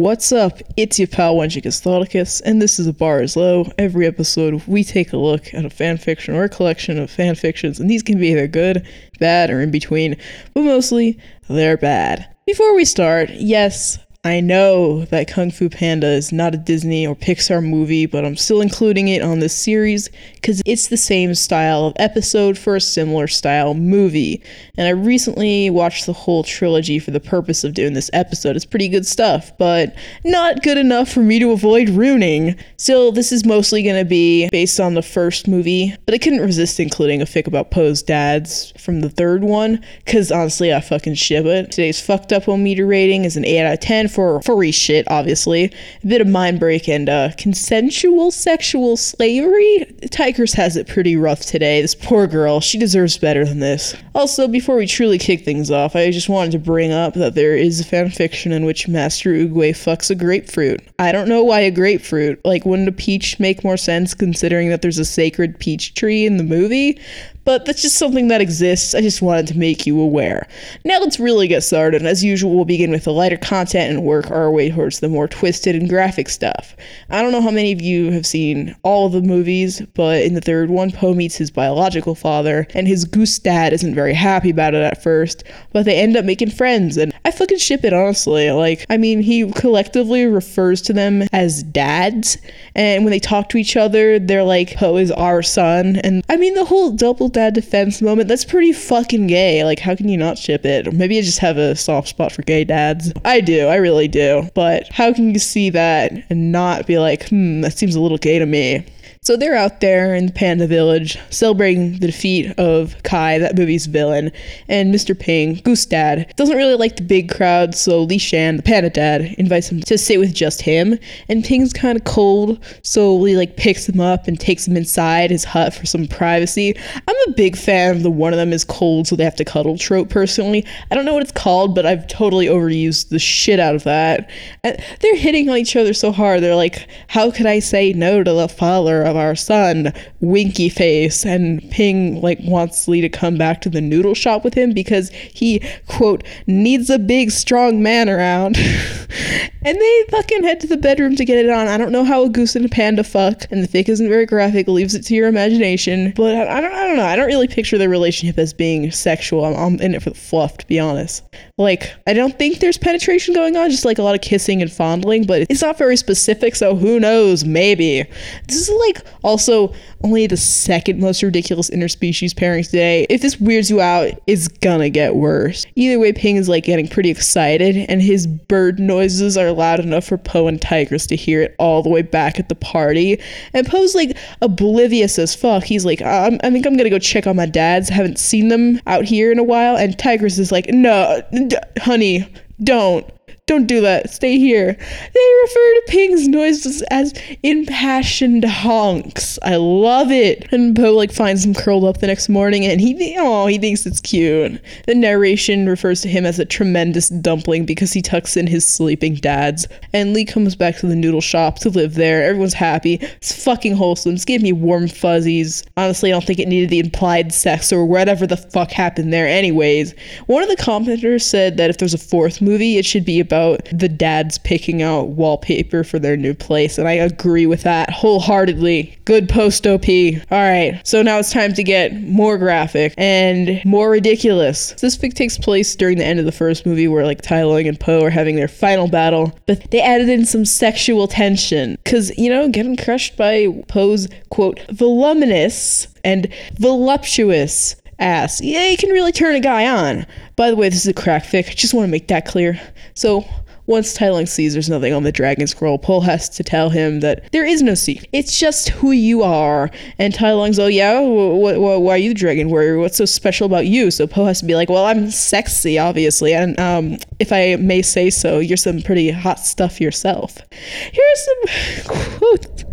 What's up? It's your pal Wenchicus Thoticus, and this is a bar is low. Every episode, we take a look at a fan fiction or a collection of fan fictions, and these can be either good, bad, or in between, but mostly they're bad. Before we start, yes, I know that Kung Fu Panda is not a Disney or Pixar movie, but I'm still including it on this series because it's the same style of episode for a similar style movie. And I recently watched the whole trilogy for the purpose of doing this episode. It's pretty good stuff, but not good enough for me to avoid ruining. Still, this is mostly going to be based on the first movie, but I couldn't resist including a fic about Po's dads from the third one because honestly, I fucking ship it. Today's fucked up meter rating is an 8 out of 10 for furry shit, obviously. A bit of mind break and uh, consensual sexual slavery. Tigress has it pretty rough today. This poor girl, she deserves better than this. Also, before we truly kick things off, I just wanted to bring up that there is a fan fiction in which Master Oogway fucks a grapefruit. I don't know why a grapefruit. Like, wouldn't a peach make more sense considering that there's a sacred peach tree in the movie? But that's just something that exists. I just wanted to make you aware. Now let's really get started. and As usual, we'll begin with the lighter content and work our way towards the more twisted and graphic stuff. I don't know how many of you have seen all of the movies, but in the third one, Po meets his biological father, and his goose dad isn't very happy about it at first, but they end up making friends, and I fucking ship it honestly. Like, I mean, he collectively refers to them as dads, and when they talk to each other, they're like, Po is our son, and I mean, the whole double dad defense moment, that's pretty fucking gay. Like, how can you not ship it? Or maybe I just have a soft spot for gay dads. I do, I really do. But how can you see that and not be like, hmm, that seems a little gay to me? So they're out there in the Panda Village celebrating the defeat of Kai, that movie's villain, and Mr. Ping, Goose Dad, doesn't really like the big crowd, so Li Shan, the Panda Dad, invites him to sit with just him, and Ping's kind of cold, so Li like picks him up and takes him inside his hut for some privacy. I'm a big fan of the one of them is cold, so they have to cuddle trope. Personally, I don't know what it's called, but I've totally overused the shit out of that. They're hitting on each other so hard. They're like, "How could I say no to the father?" of our son, Winky Face, and Ping like wants Li to come back to the noodle shop with him because he quote needs a big strong man around. and they fucking head to the bedroom to get it on. I don't know how a goose and a panda fuck, and the fic isn't very graphic, leaves it to your imagination. But I, I don't, I don't know. I don't really picture their relationship as being sexual. I'm, I'm in it for the fluff, to be honest. Like, I don't think there's penetration going on, just like a lot of kissing and fondling, but it's not very specific, so who knows? Maybe. This is like also only the second most ridiculous interspecies pairing today. If this weirds you out, it's gonna get worse. Either way, Ping is like getting pretty excited, and his bird noises are loud enough for Po and Tigress to hear it all the way back at the party. And Po's like oblivious as fuck. He's like, uh, I think I'm gonna go check on my dads. Haven't seen them out here in a while. And Tigress is like, No, d- honey, don't don't do that. Stay here. They refer to Ping's noises as impassioned honks. I love it. And Po like finds him curled up the next morning, and he oh he thinks it's cute. The narration refers to him as a tremendous dumpling because he tucks in his sleeping dads. And Li comes back to the noodle shop to live there. Everyone's happy. It's fucking wholesome. It's giving me warm fuzzies. Honestly, I don't think it needed the implied sex or whatever the fuck happened there. Anyways, one of the commenters said that if there's a fourth movie, it should be about about the dads picking out wallpaper for their new place, and I agree with that wholeheartedly. Good post OP. All right, so now it's time to get more graphic and more ridiculous. This fic takes place during the end of the first movie where like Tai Lung and Po are having their final battle, but they added in some sexual tension because you know getting crushed by Po's quote voluminous and voluptuous ass. Yeah, you can really turn a guy on. By the way, this is a crack fic. I just want to make that clear. So, once Tai Lung sees there's nothing on the dragon scroll, Po has to tell him that there is no secret. It's just who you are. And Tai Lung's, oh yeah, wh- wh- why are you the dragon warrior? What's so special about you? So Po has to be like, well, I'm sexy, obviously, and um, if I may say so, you're some pretty hot stuff yourself. Here's some quotes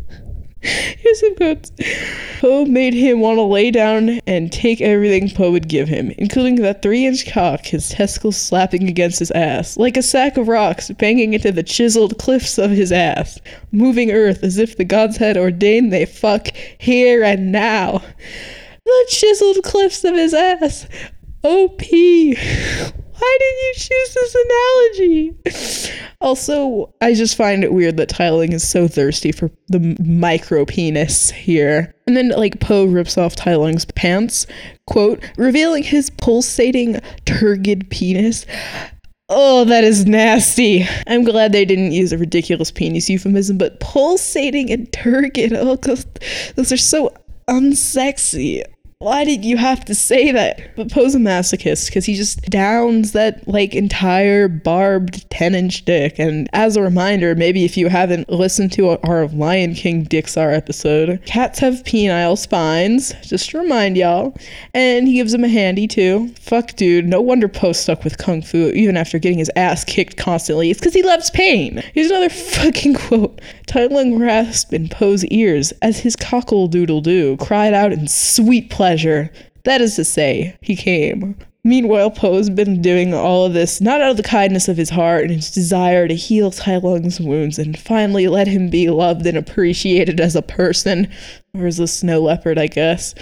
Here's some quotes. Po made him want to lay down and take everything Po would give him, including that three inch cock, his testicles slapping against his ass, like a sack of rocks banging into the chiseled cliffs of his ass, moving earth as if the gods had ordained they fuck here and now. The chiseled cliffs of his ass. OP. Why did you choose this analogy? Also, I just find it weird that Tai Lung is so thirsty for the micro penis here. And then, like, Po rips off Tai Lung's pants, quote, revealing his pulsating, turgid penis. Oh, that is nasty. I'm glad they didn't use a ridiculous penis euphemism, but pulsating and turgid, oh, those are so unsexy why did you have to say that? But Po's a masochist because he just downs that like entire barbed 10 inch dick. And as a reminder, maybe if you haven't listened to our Lion King Dixar episode, cats have penile spines, just to remind y'all. And he gives him a handy too. Fuck, dude. No wonder Po stuck with Kung Fu even after getting his ass kicked constantly. It's because he loves pain. Here's another fucking quote. Tai Lung rasped in Po's ears as his cockle doodle doo cried out in sweet pleasure pleasure. That is to say, he came. Meanwhile, Po's been doing all of this not out of the kindness of his heart and his desire to heal Tai Lung's wounds and finally let him be loved and appreciated as a person, or as a snow leopard, I guess,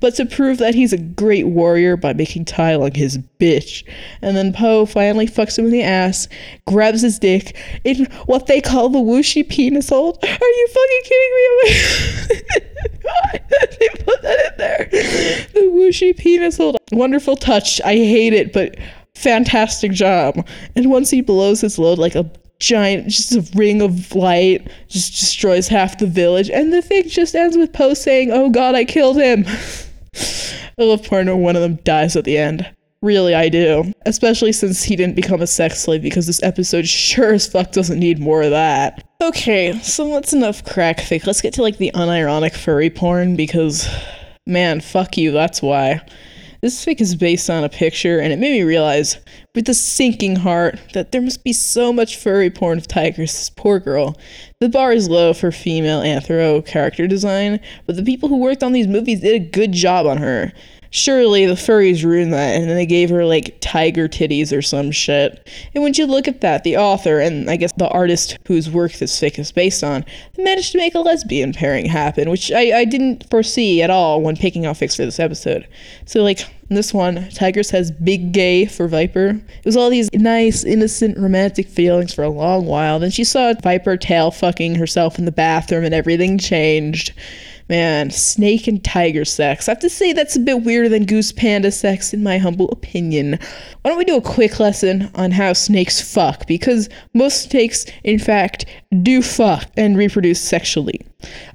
but to prove that he's a great warrior by making Tai Lung his bitch. And then Po finally fucks him in the ass, grabs his dick in what they call the Whushi penis hold. Are you fucking kidding me? they put that in there. The Whushi penis hold. Wonderful touch. I hate it, but fantastic job. And once he blows his load like a giant, just a ring of light, just destroys half the village. And the thing just ends with Po saying, Oh God, I killed him. I love part where one of them dies at the end. Really, I do. Especially since he didn't become a sex slave because this episode sure as fuck doesn't need more of that. Okay, so that's enough crack fic. Let's get to like the unironic furry porn because, man, fuck you, that's why. This fic is based on a picture, and it made me realize, with a sinking heart, that there must be so much furry porn of Tigress, this poor girl. The bar is low for female anthro character design, but the people who worked on these movies did a good job on her surely the furries ruined that and then they gave her like tiger titties or some shit. And when you look at that, the author and I guess the artist whose work this fic is based on managed to make a lesbian pairing happen, which I, I didn't foresee at all when picking out fics for this episode. So like this one, Tiger says big gay for Viper. It was all these nice, innocent, romantic feelings for a long while. Then she saw Viper tail fucking herself in the bathroom and everything changed. Man, snake and tiger sex. I have to say that's a bit weirder than goose panda sex, in my humble opinion. Why don't we do a quick lesson on how snakes fuck? Because most snakes, in fact, do fuck and reproduce sexually.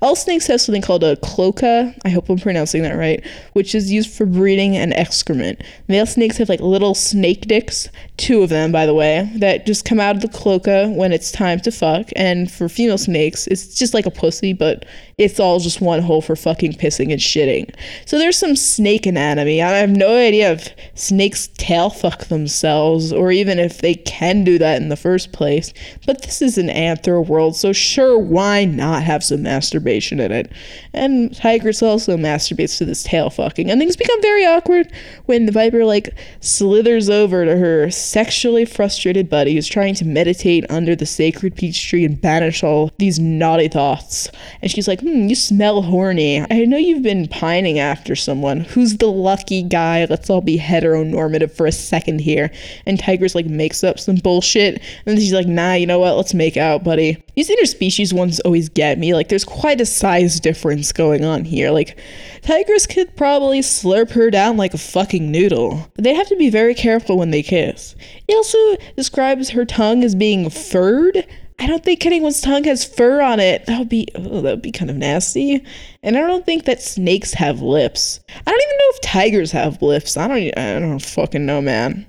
All snakes have something called a cloaca, I hope I'm pronouncing that right, which is used for breeding and excrement. Male snakes have like little snake dicks, two of them by the way, that just come out of the cloaca when it's time to fuck. And for female snakes, it's just like a pussy, but it's all just one hole for fucking pissing and shitting. So there's some snake anatomy. I have no idea if snakes tail fuck themselves or even if they can do that in the first place. But this is an anthro world, so sure, why not have some masturbation in it. And Tigress also masturbates to this tail fucking. And things become very awkward when the Viper, like, slithers over to her sexually frustrated buddy who's trying to meditate under the sacred peach tree and banish all these naughty thoughts. And she's like, hmm, you smell horny. I know you've been pining after someone. Who's the lucky guy? Let's all be heteronormative for a second here. And Tigress, like, makes up some bullshit. And then she's like, nah, you know what? Let's make out, buddy. These interspecies ones always get me. Like, there's quite a size difference going on here. Like, Tigress could probably slurp her down like a fucking noodle. They have to be very careful when they kiss. He also describes her tongue as being furred. I don't think anyone's tongue has fur on it. That would be oh, that would be kind of nasty. And I don't think that snakes have lips. I don't even know if tigers have lips. I don't I don't fucking know, man.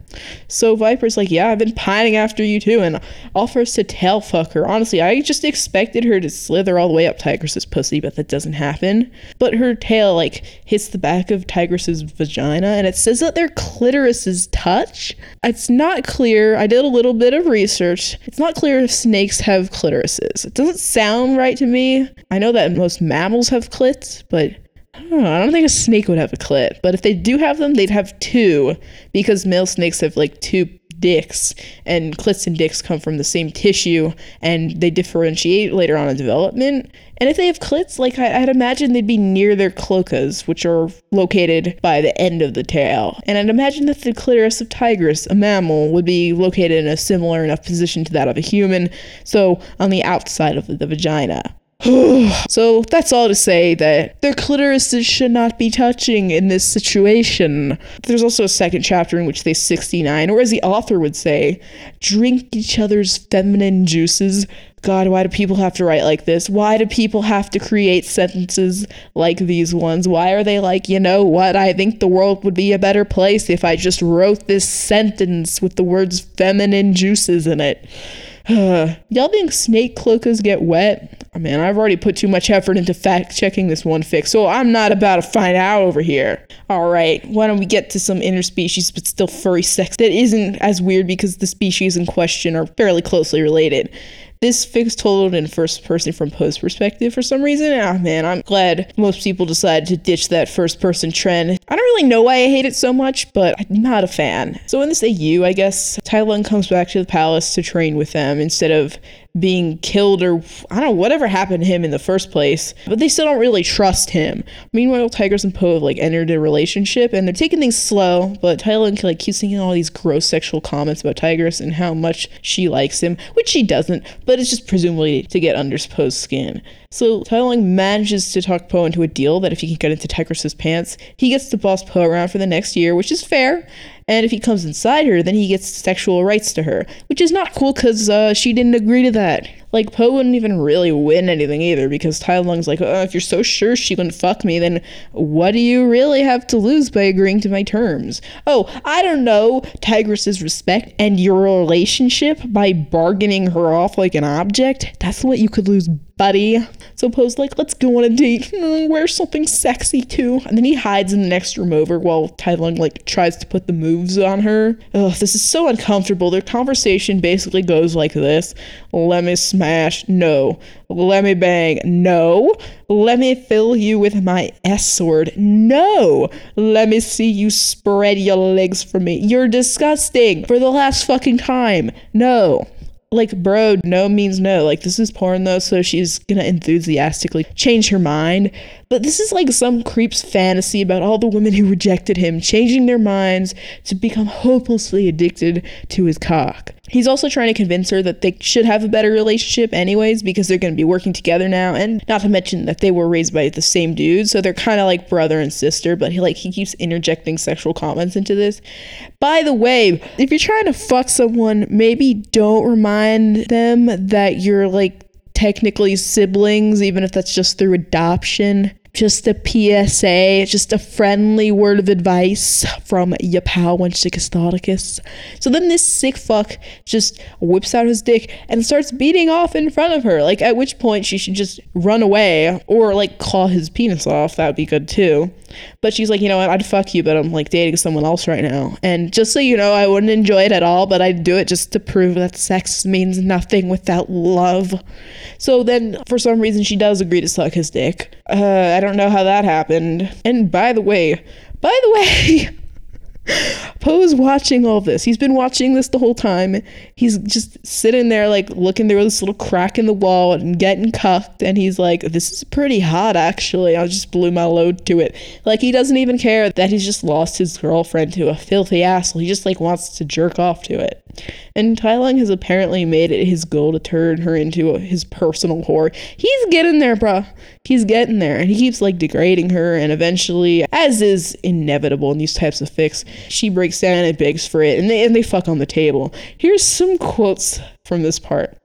So Viper's like, yeah, I've been pining after you too, and offers to tail fuck her. Honestly, I just expected her to slither all the way up Tigress's pussy, but that doesn't happen. But her tail like hits the back of Tigress's vagina, and it says that their clitorises touch. It's not clear. I did a little bit of research. It's not clear if snakes have clitorises. It doesn't sound right to me. I know that most mammals have clits, but I don't, think a snake would have a clit, but if they do have them, they'd have two because male snakes have like two dicks, and clits and dicks come from the same tissue, and they differentiate later on in development. And if they have clits, like I, would imagine they'd be near their cloacas, which are located by the end of the tail. And I'd imagine that the clitoris of tigress, a mammal, would be located in a similar enough position to that of a human, so on the outside of the vagina. so that's all to say that their clitorises should not be touching in this situation. There's also a second chapter in which they 69, or as the author would say, drink each other's feminine juices. God, why do people have to write like this? Why do people have to create sentences like these ones? Why are they like, you know what? I think the world would be a better place if I just wrote this sentence with the words feminine juices in it. Y'all think snake cloacas get wet? Oh, man, I've already put too much effort into fact checking this one fix, so I'm not about to find out over here. All right, why don't we get to some interspecies but still furry sex that isn't as weird because the species in question are fairly closely related. This fix told in first person from Po's perspective for some reason. Ah, man, I'm glad most people decided to ditch that first person trend. I don't really know why I hate it so much, but I'm not a fan. So in this AU, I guess, Tai Lung comes back to the palace to train with them instead of being killed or I don't know whatever happened to him in the first place. But they still don't really trust him. Meanwhile, Tigress and Po have like entered a relationship and they're taking things slow. But Tai Lung like keeps saying all these gross sexual comments about Tigress and how much she likes him, which she doesn't. But it's just presumably to get under Po's skin. So Tai Lung manages to talk Po into a deal that if he can get into Tigress's pants, he gets to boss Po around for the next year, which is fair. And if he comes inside her, then he gets sexual rights to her, which is not cool because uh, she didn't agree to that. Like, Po wouldn't even really win anything either because Tai Lung's like, oh, if you're so sure she wouldn't fuck me, then what do you really have to lose by agreeing to my terms? Oh, I don't know, Tigress's respect and your relationship by bargaining her off like an object? That's what you could lose buddy. So Po's like, let's go on a date. Mm, wear something sexy too. And then he hides in the next room over while Tai Lung like tries to put the moves on her. Ugh, this is so uncomfortable. Their conversation basically goes like this. Let me smash. No. Let me bang. No. Let me fill you with my S sword. No. Let me see you spread your legs for me. You're disgusting. For the last fucking time. No like bro no means no like this is porn though so she's gonna enthusiastically change her mind but this is like some creep's fantasy about all the women who rejected him changing their minds to become hopelessly addicted to his cock. He's also trying to convince her that they should have a better relationship anyways because they're going to be working together now. And not to mention that they were raised by the same dude so they're kind of like brother and sister but he like he keeps interjecting sexual comments into this. By the way, if you're trying to fuck someone, maybe don't remind them that you're like technically siblings even if that's just through adoption just a PSA, just a friendly word of advice from your pal Wenchicus So then this sick fuck just whips out his dick and starts beating off in front of her. Like, at which point she should just run away or like claw his penis off. That would be good too. But she's like, you know what? I'd fuck you, but I'm like dating someone else right now. And just so you know, I wouldn't enjoy it at all, but I'd do it just to prove that sex means nothing without love. So then, for some reason, she does agree to suck his dick. Uh, I don't know how that happened. And by the way, by the way, Po's watching all this. He's been watching this the whole time. He's just sitting there, like looking through this little crack in the wall and getting cuffed. And he's like, This is pretty hot, actually. I just blew my load to it. Like, he doesn't even care that he's just lost his girlfriend to a filthy asshole. He just, like, wants to jerk off to it. And Tai Lung has apparently made it his goal to turn her into a, his personal whore. He's getting there, bruh. He's getting there. And he keeps like degrading her. And eventually, as is inevitable in these types of fix, she breaks down and begs for it. And they, and they fuck on the table. Here's some quotes from this part.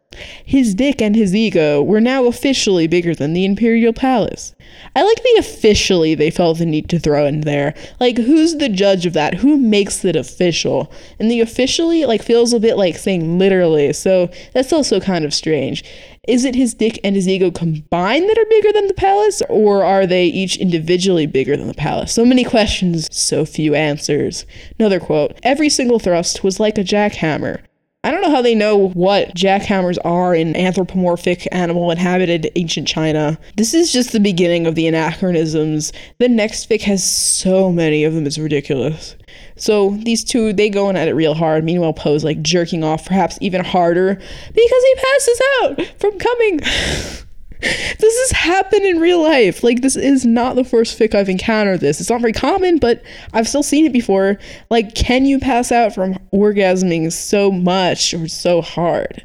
His dick and his ego were now officially bigger than the Imperial Palace. I like the officially they felt the need to throw in there. Like, who's the judge of that? Who makes it official? And the officially, like, feels a bit like saying literally, so that's also kind of strange. Is it his dick and his ego combined that are bigger than the palace, or are they each individually bigger than the palace? So many questions, so few answers. Another quote Every single thrust was like a jackhammer. I don't know how they know what jackhammers are in anthropomorphic animal inhabited ancient China. This is just the beginning of the anachronisms. The next fic has so many of them, it's ridiculous. So these two, they go going at it real hard. Meanwhile, Po's like jerking off, perhaps even harder, because he passes out from coming. this has happened in real life. Like this is not the first fic I've encountered this. It's not very common, but I've still seen it before. Like, can you pass out from orgasming so much or so hard?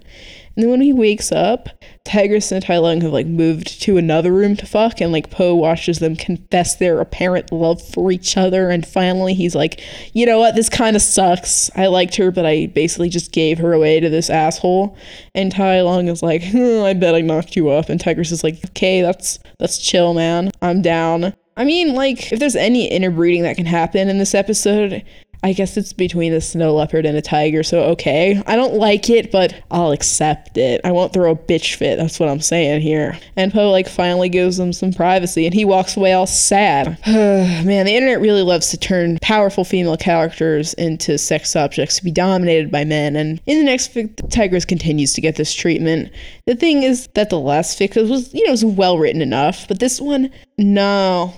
And then when he wakes up, Tigress and Tai Lung have like moved to another room to fuck, and like Po watches them confess their apparent love for each other. And finally, he's like, you know what? This kind of sucks. I liked her, but I basically just gave her away to this asshole. And Tai Lung is like, hmm, I bet I knocked you up. And Tigress is like, okay, that's that's chill, man. I'm down. I mean, like, if there's any interbreeding that can happen in this episode, I guess it's between a snow leopard and a tiger, so okay. I don't like it, but I'll accept it. I won't throw a bitch fit. That's what I'm saying here. And Po like finally gives them some privacy, and he walks away all sad. Man, the internet really loves to turn powerful female characters into sex objects to be dominated by men. And in the next fic, Tigress continues to get this treatment. The thing is that the last fic was, you know, was well written enough, but this one, no,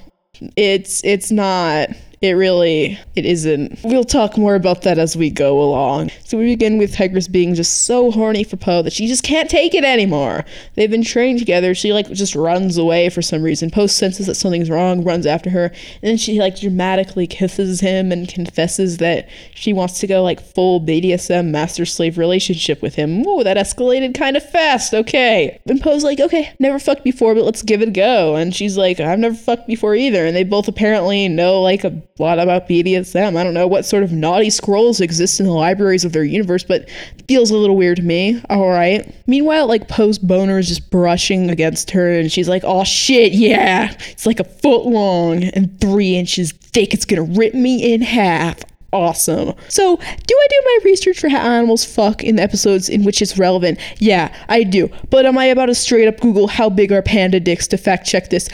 it's it's not it really it isn't. We'll talk more about that as we go along. So we begin with Tigress being just so horny for Po that she just can't take it anymore. They've been trained together. She like just runs away for some reason. Po senses that something's wrong, runs after her, and then she like dramatically kisses him and confesses that she wants to go like full BDSM master slave relationship with him. Whoa, that escalated kind of fast. Okay. And Po's like, okay, never fucked before, but let's give it a go. And she's like, I've never fucked before either. And they both apparently know like a lot about BDSM. I don't know what sort of naughty scrolls exist in the libraries of their universe, but feels a little weird to me. All right. Meanwhile, like Po's boner is just brushing against her, and she's like, "Oh shit, yeah, it's like a foot long and three inches thick. It's gonna rip me in half." awesome. So, do I do my research for how animals fuck in the episodes in which it's relevant? Yeah, I do. But am I about to straight up Google how big are panda dicks to fact check this?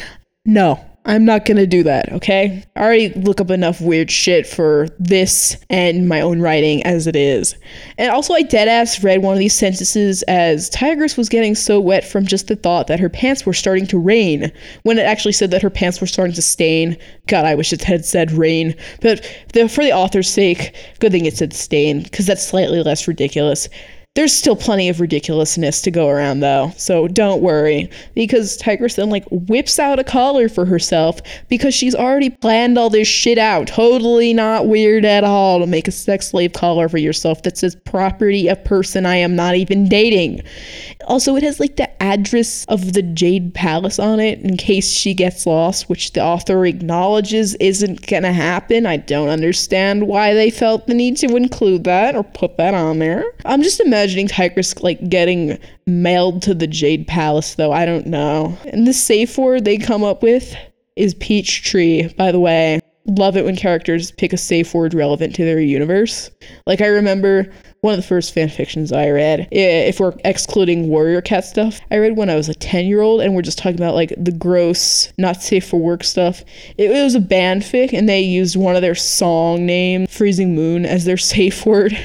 No. I'm not gonna do that, okay? I already look up enough weird shit for this and my own writing as it is. And also, I deadass read one of these sentences as Tigress was getting so wet from just the thought that her pants were starting to rain, when it actually said that her pants were starting to stain. God, I wish it had said rain. But the, for the author's sake, good thing it said stain, because that's slightly less ridiculous. There's still plenty of ridiculousness to go around though, so don't worry. Because Tigress then like whips out a collar for herself because she's already planned all this shit out. Totally not weird at all to make a sex slave collar for yourself that says property of person I am not even dating. Also, it has like the address of the Jade Palace on it in case she gets lost, which the author acknowledges isn't gonna happen. I don't understand why they felt the need to include that or put that on there. I'm just imagining imagining Tigress like getting mailed to the Jade Palace, though. I don't know. And the safe word they come up with is peach tree, by the way. Love it when characters pick a safe word relevant to their universe. Like, I remember one of the first fan fictions I read. If we're excluding warrior cat stuff, I read when I was a 10 year old, and we're just talking about like the gross, not safe for work stuff. It, it was a band fic, and they used one of their song names, Freezing Moon, as their safe word.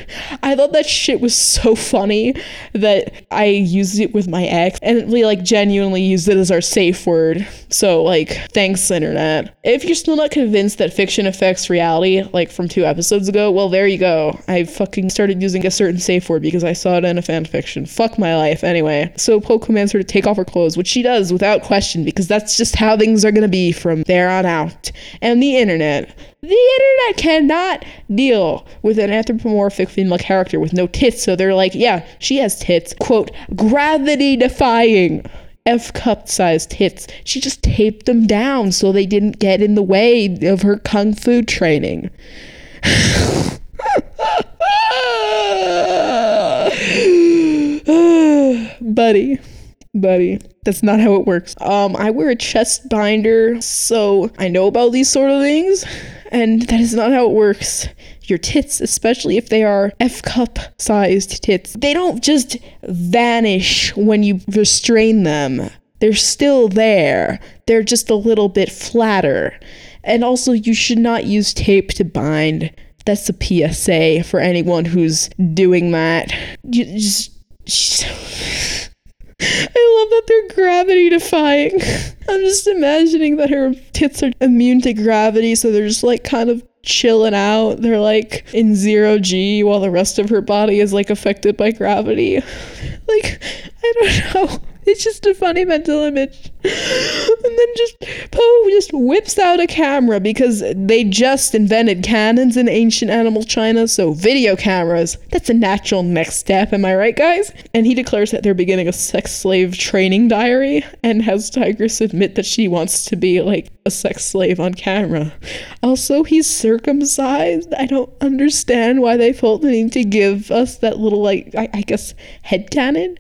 I thought that shit was so funny that I used it with my ex, and we like genuinely used it as our safe word. So, like, thanks, internet. If you're still not convinced that fiction affects reality, like from two episodes ago, well, there you go. I fucking started using a certain safe word because I saw it in a fan fiction. Fuck my life. Anyway, so Po commands her to take off her clothes, which she does without question because that's just how things are gonna be from there on out. And the internet. The internet cannot deal with an anthropomorphic female character with no tits, so they're like, yeah, she has tits. Quote, gravity defying. F cup sized tits. She just taped them down so they didn't get in the way of her kung fu training. buddy. Buddy. That's not how it works. Um i wear a chest binder so i know about these sort of things and that is not how it works. Your tits especially if they are f cup sized tits they don't just vanish when you restrain them. They're still there. They're just a little bit flatter. And also you should not use tape to bind That's a PSA for anyone who's doing that. You just. I love that they're gravity defying. I'm just imagining that her tits are immune to gravity, so they're just like kind of chilling out. They're like in zero G while the rest of her body is like affected by gravity. Like, I don't know. It's just a funny mental image. and then just Po just whips out a camera because they just invented cannons in ancient animal China, so video cameras, that's a natural next step, am I right, guys? And he declares that they're beginning a sex slave training diary and has Tigress admit that she wants to be like a sex slave on camera. Also, he's circumcised. I don't understand why they felt the need to give us that little, like, I, I guess, headcanon.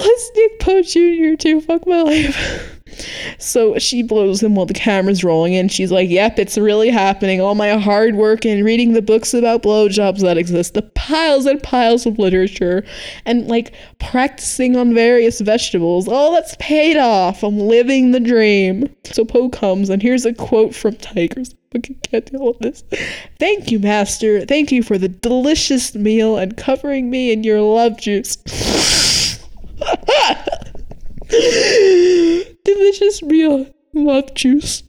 Us Nick Po Jr. too. Fuck my life. So she blows him while the camera's rolling, and she's like, Yep, it's really happening. All my hard work and reading the books about blowjobs that exist, the piles and piles of literature, and like practicing on various vegetables, all that's paid off. I'm living the dream. So Po comes, and here's a quote from Tigress. I can't deal with this. Thank you, Master. Thank you for the delicious meal and covering me in your love juice. Delicious meal. Love juice.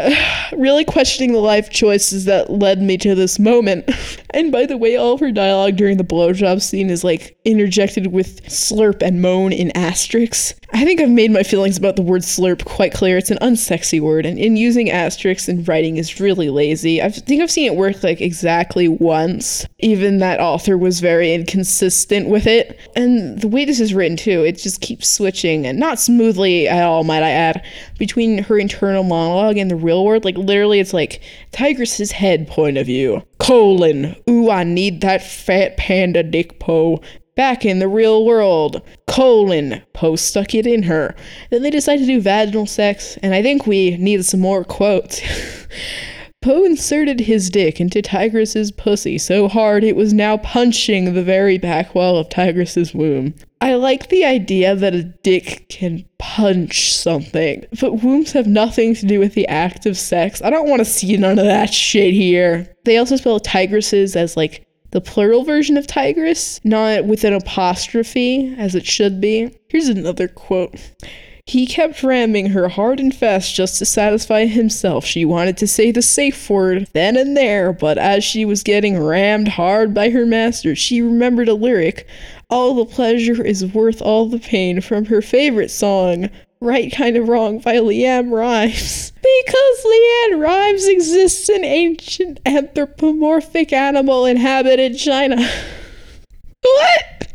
really questioning the life choices that led me to this moment. And by the way, all of her dialogue during the blowjob scene is like interjected with slurp and moan in asterisks. I think I've made my feelings about the word slurp quite clear. It's an unsexy word, and in using asterisks in writing is really lazy. I think I've seen it work like exactly once. Even that author was very inconsistent with it. And the way this is written too, it just keeps switching, and not smoothly at all, might I add, between her internal monologue and the real world. Like literally, it's like Tigress's head point of view. Colon. Ooh, I need that fat panda dick po back in the real world. Colon. Po stuck it in her. Then they decided to do vaginal sex, and I think we needed some more quotes. Po inserted his dick into Tigress's pussy so hard it was now punching the very back wall of Tigress's womb. I like the idea that a dick can punch something, but wombs have nothing to do with the act of sex. I don't want to see none of that shit here. They also spell tigresses as like the plural version of tigress, not with an apostrophe as it should be. Here's another quote. He kept ramming her hard and fast just to satisfy himself. She wanted to say the safe word then and there, but as she was getting rammed hard by her master, she remembered a lyric All the pleasure is worth all the pain from her favorite song, Right Kind of Wrong by LeAnn Rimes. Because LeAnn Rimes exists in ancient anthropomorphic animal inhabited China. what?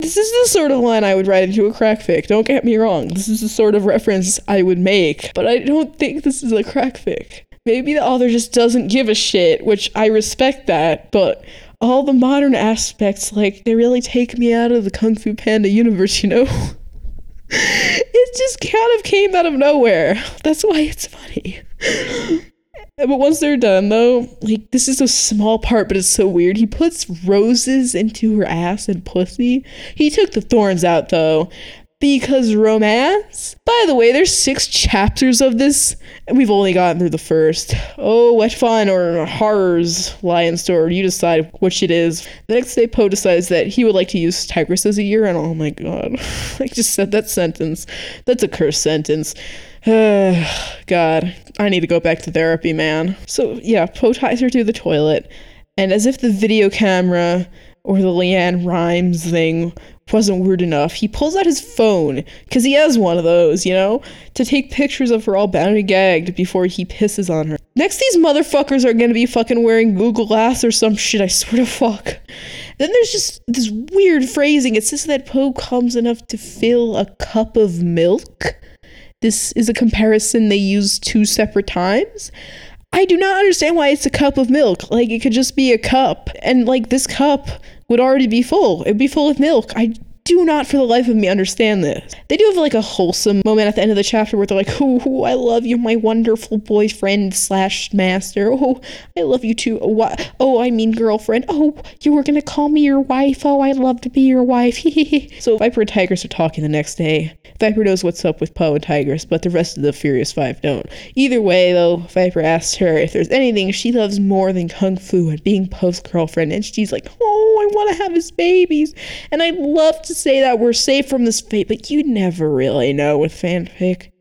This is the sort of line I would write into a crack fic. Don't get me wrong. This is the sort of reference I would make, but I don't think this is a crack fic. Maybe the author just doesn't give a shit, which I respect that, but all the modern aspects, like, they really take me out of the Kung Fu Panda universe, you know? it just kind of came out of nowhere. That's why it's funny. Uh, but once they're done, though, like this is a small part, but it's so weird. He puts roses into her ass and pussy. He took the thorns out, though, because romance. By the way, there's six chapters of this, and we've only gotten through the first. Oh, what fun or horrors, Lion Store. You decide which it is. The next day, Po decides that he would like to use Tigress as a year, and oh my god, I just said that sentence. That's a cursed sentence. God, I need to go back to therapy, man. So, yeah, Po ties her to the toilet, and as if the video camera or the LeAnn Rimes thing wasn't weird enough, he pulls out his phone, because he has one of those, you know, to take pictures of her all bound and gagged before he pisses on her. Next, these motherfuckers are gonna be fucking wearing Google Glass or some shit, I swear to fuck. Then there's just this weird phrasing. It says that Po comes enough to fill a cup of milk this is a comparison they use two separate times. I do not understand why it's a cup of milk. Like, it could just be a cup. And, like, this cup would already be full. It'd be full of milk. I do not for the life of me understand this. They do have like a wholesome moment at the end of the chapter where they're like, oh, I love you, my wonderful boyfriend slash master. Oh, I love you too. Oh, what? Oh, I mean girlfriend. Oh, you were gonna call me your wife. Oh, I'd love to be your wife. so Viper and Tigress are talking the next day. Viper knows what's up with Po and Tigress, but the rest of the Furious Five don't. Either way, though, Viper asks her if there's anything she loves more than Kung Fu and being Po's girlfriend, and she's like, oh, I want to have his babies. And I'd love to say that we're safe from this fate, but you never really know with fanfic.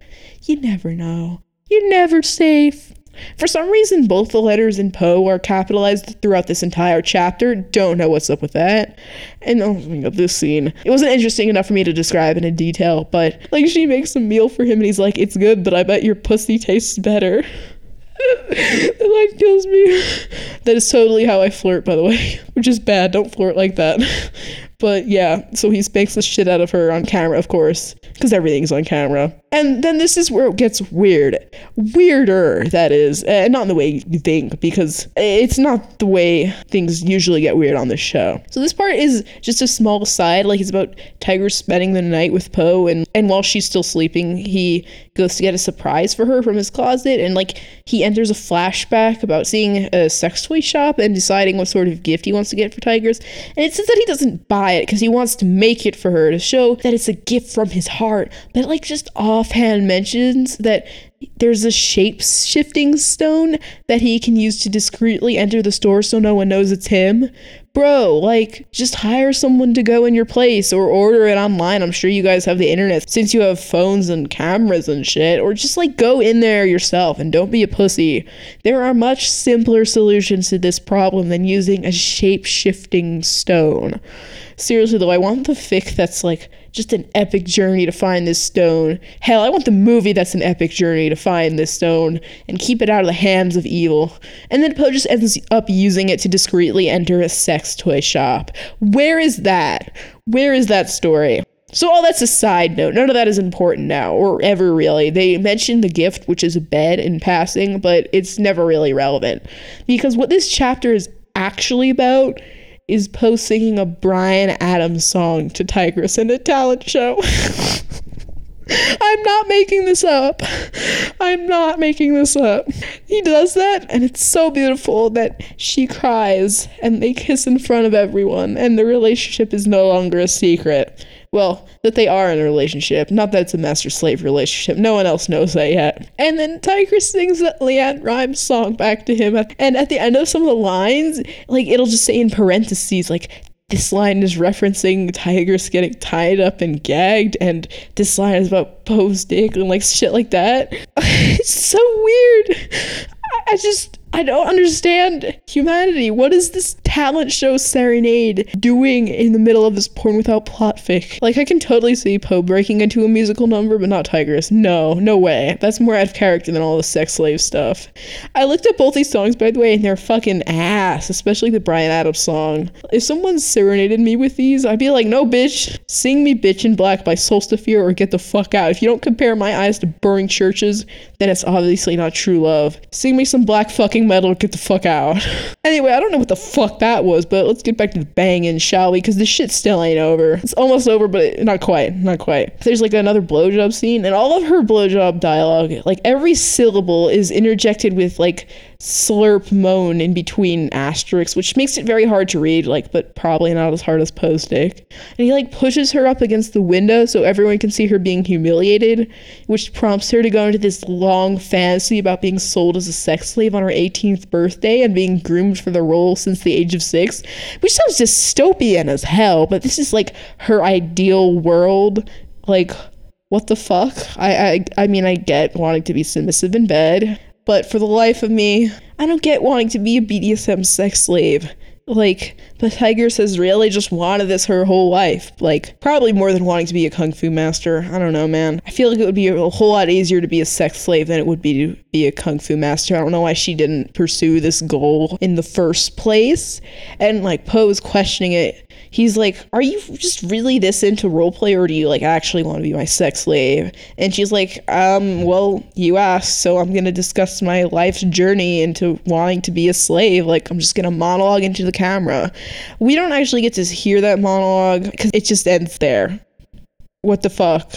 You never know. You're never safe. For some reason, both the letters in Po are capitalized throughout this entire chapter. Don't know what's up with that. And oh my god, this scene. It wasn't interesting enough for me to describe it in detail, but like she makes a meal for him and he's like, It's good, but I bet your pussy tastes better. it like kills me. That is totally how I flirt, by the way, which is bad. Don't flirt like that. But yeah, so he spanks the shit out of her on camera, of course, because everything's on camera. And then this is where it gets weird. Weirder, that is. Uh, not in the way you think, because it's not the way things usually get weird on this show. So this part is just a small side, like it's about Tiger spending the night with Po, and, and while she's still sleeping, he goes to get a surprise for her from his closet, and like he enters a flashback about seeing a sex toy shop and deciding what sort of gift he wants to get for Tigress. And it says that he doesn't buy it because he wants to make it for her to show that it's a gift from his heart, but like just offhand mentions that there's a shape shifting stone that he can use to discreetly enter the store so no one knows it's him. Bro, like, just hire someone to go in your place or order it online. I'm sure you guys have the internet since you have phones and cameras and shit. Or just like go in there yourself and don't be a pussy. There are much simpler solutions to this problem than using a shape shifting stone. Seriously though, I want the fic that's like just an epic journey to find this stone. Hell, I want the movie that's an epic journey to find this stone and keep it out of the hands of evil. And then Po just ends up using it to discreetly enter a sex toy shop. Where is that? Where is that story? So all that's a side note. None of that is important now, or ever really. They mention the gift, which is a bed, in passing, but it's never really relevant. Because what this chapter is actually about is Po's singing a Bryan Adams song to Tigress in a talent show. I'm not making this up. I'm not making this up. He does that, and it's so beautiful that she cries and they kiss in front of everyone, and the relationship is no longer a secret. Well, that they are in a relationship, not that it's a master slave relationship. No one else knows that yet. And then Tigress sings that LeAnn Rimes song back to him, and at the end of some of the lines, like it'll just say in parentheses, like this line is referencing Tigress getting tied up and gagged, and this line is about Po's dick and like shit like that. it's so weird. I just I don't understand humanity. What is this talent show serenade doing in the middle of this porn without plot fic? Like, I can totally see Po breaking into a musical number, but not Tigress. No, no way. That's more out of character than all the sex slave stuff. I looked up both these songs, by the way, and they're fucking ass, especially the Bryan Adams song. If someone serenaded me with these, I'd be like, no, bitch, sing me Bitch in Black by Solstafir or get the fuck out. If you don't compare my eyes to burning churches, then it's obviously not true love. Sing me some black fucking metal, get the fuck out. anyway, I don't know what the fuck that was, but let's get back to the banging, shall we? Because this shit still ain't over. It's almost over, but not quite. Not quite. There's like another blowjob scene, and all of her blowjob dialogue, like every syllable is interjected with like slurp moan in between asterisks, which makes it very hard to read, like, but probably not as hard as Po's And he like pushes her up against the window so everyone can see her being humiliated, which prompts her to go into this long fantasy about being sold as a sex slave on her 18th birthday and being groomed for the role since the age of six, which sounds dystopian as hell, but this is like her ideal world. Like, what the fuck? I, I I mean I get wanting to be submissive in bed, but for the life of me, I don't get wanting to be a BDSM sex slave. Like, but Tigress has really just wanted this her whole life. Like, probably more than wanting to be a kung fu master. I don't know, man. I feel like it would be a whole lot easier to be a sex slave than it would be to be a kung fu master. I don't know why she didn't pursue this goal in the first place. And like Po is questioning it he's like, Are you just really this into roleplay or do you like actually want to be my sex slave? And she's like, Um, well, you asked, so I'm gonna discuss my life's journey into wanting to be a slave. Like, I'm just gonna monologue into the camera. We don't actually get to hear that monologue because it just ends there. What the fuck?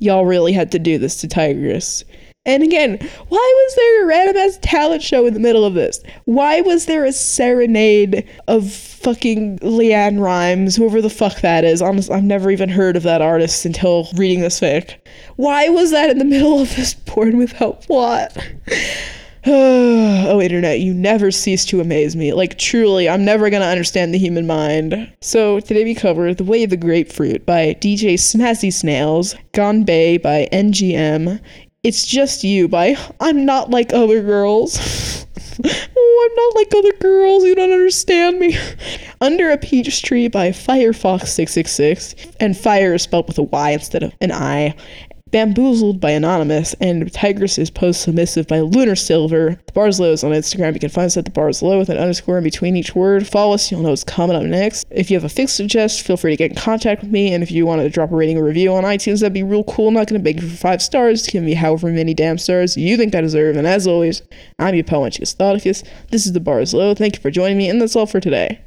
Y'all really had to do this to Tigress. And again, why was there a random ass talent show in the middle of this? Why was there a serenade of fucking LeAnn Rimes, whoever the fuck that is? Honestly, I've never even heard of that artist until reading this fic. Why was that in the middle of this porn without plot? oh, internet, you never cease to amaze me. Like, truly, I'm never gonna understand the human mind. So, today we cover The Way of the Grapefruit by DJ Snazzy Snails, Gone Bay by NGM, It's Just You by I'm Not Like Other Girls. oh, I'm not like other girls. You don't understand me. Under a Peach Tree by Fyrefox666. And fire is spelled with a Y instead of an I. Bamboozled by Anonymous, and Tigress is Po's submissive by Lunar Silver. The bar's low is on Instagram. You can find us at the bar's low with an underscore in between each word. Follow us, you'll know what's coming up next. If you have a fix suggest, feel free to get in contact with me. And if you want to drop a rating or review on iTunes, that'd be real cool. I'm not going to beg you for five stars. Give me however many damn stars you think I deserve. And as always, I'm your poet, This is the bar's low. Thank you for joining me, and that's all for today.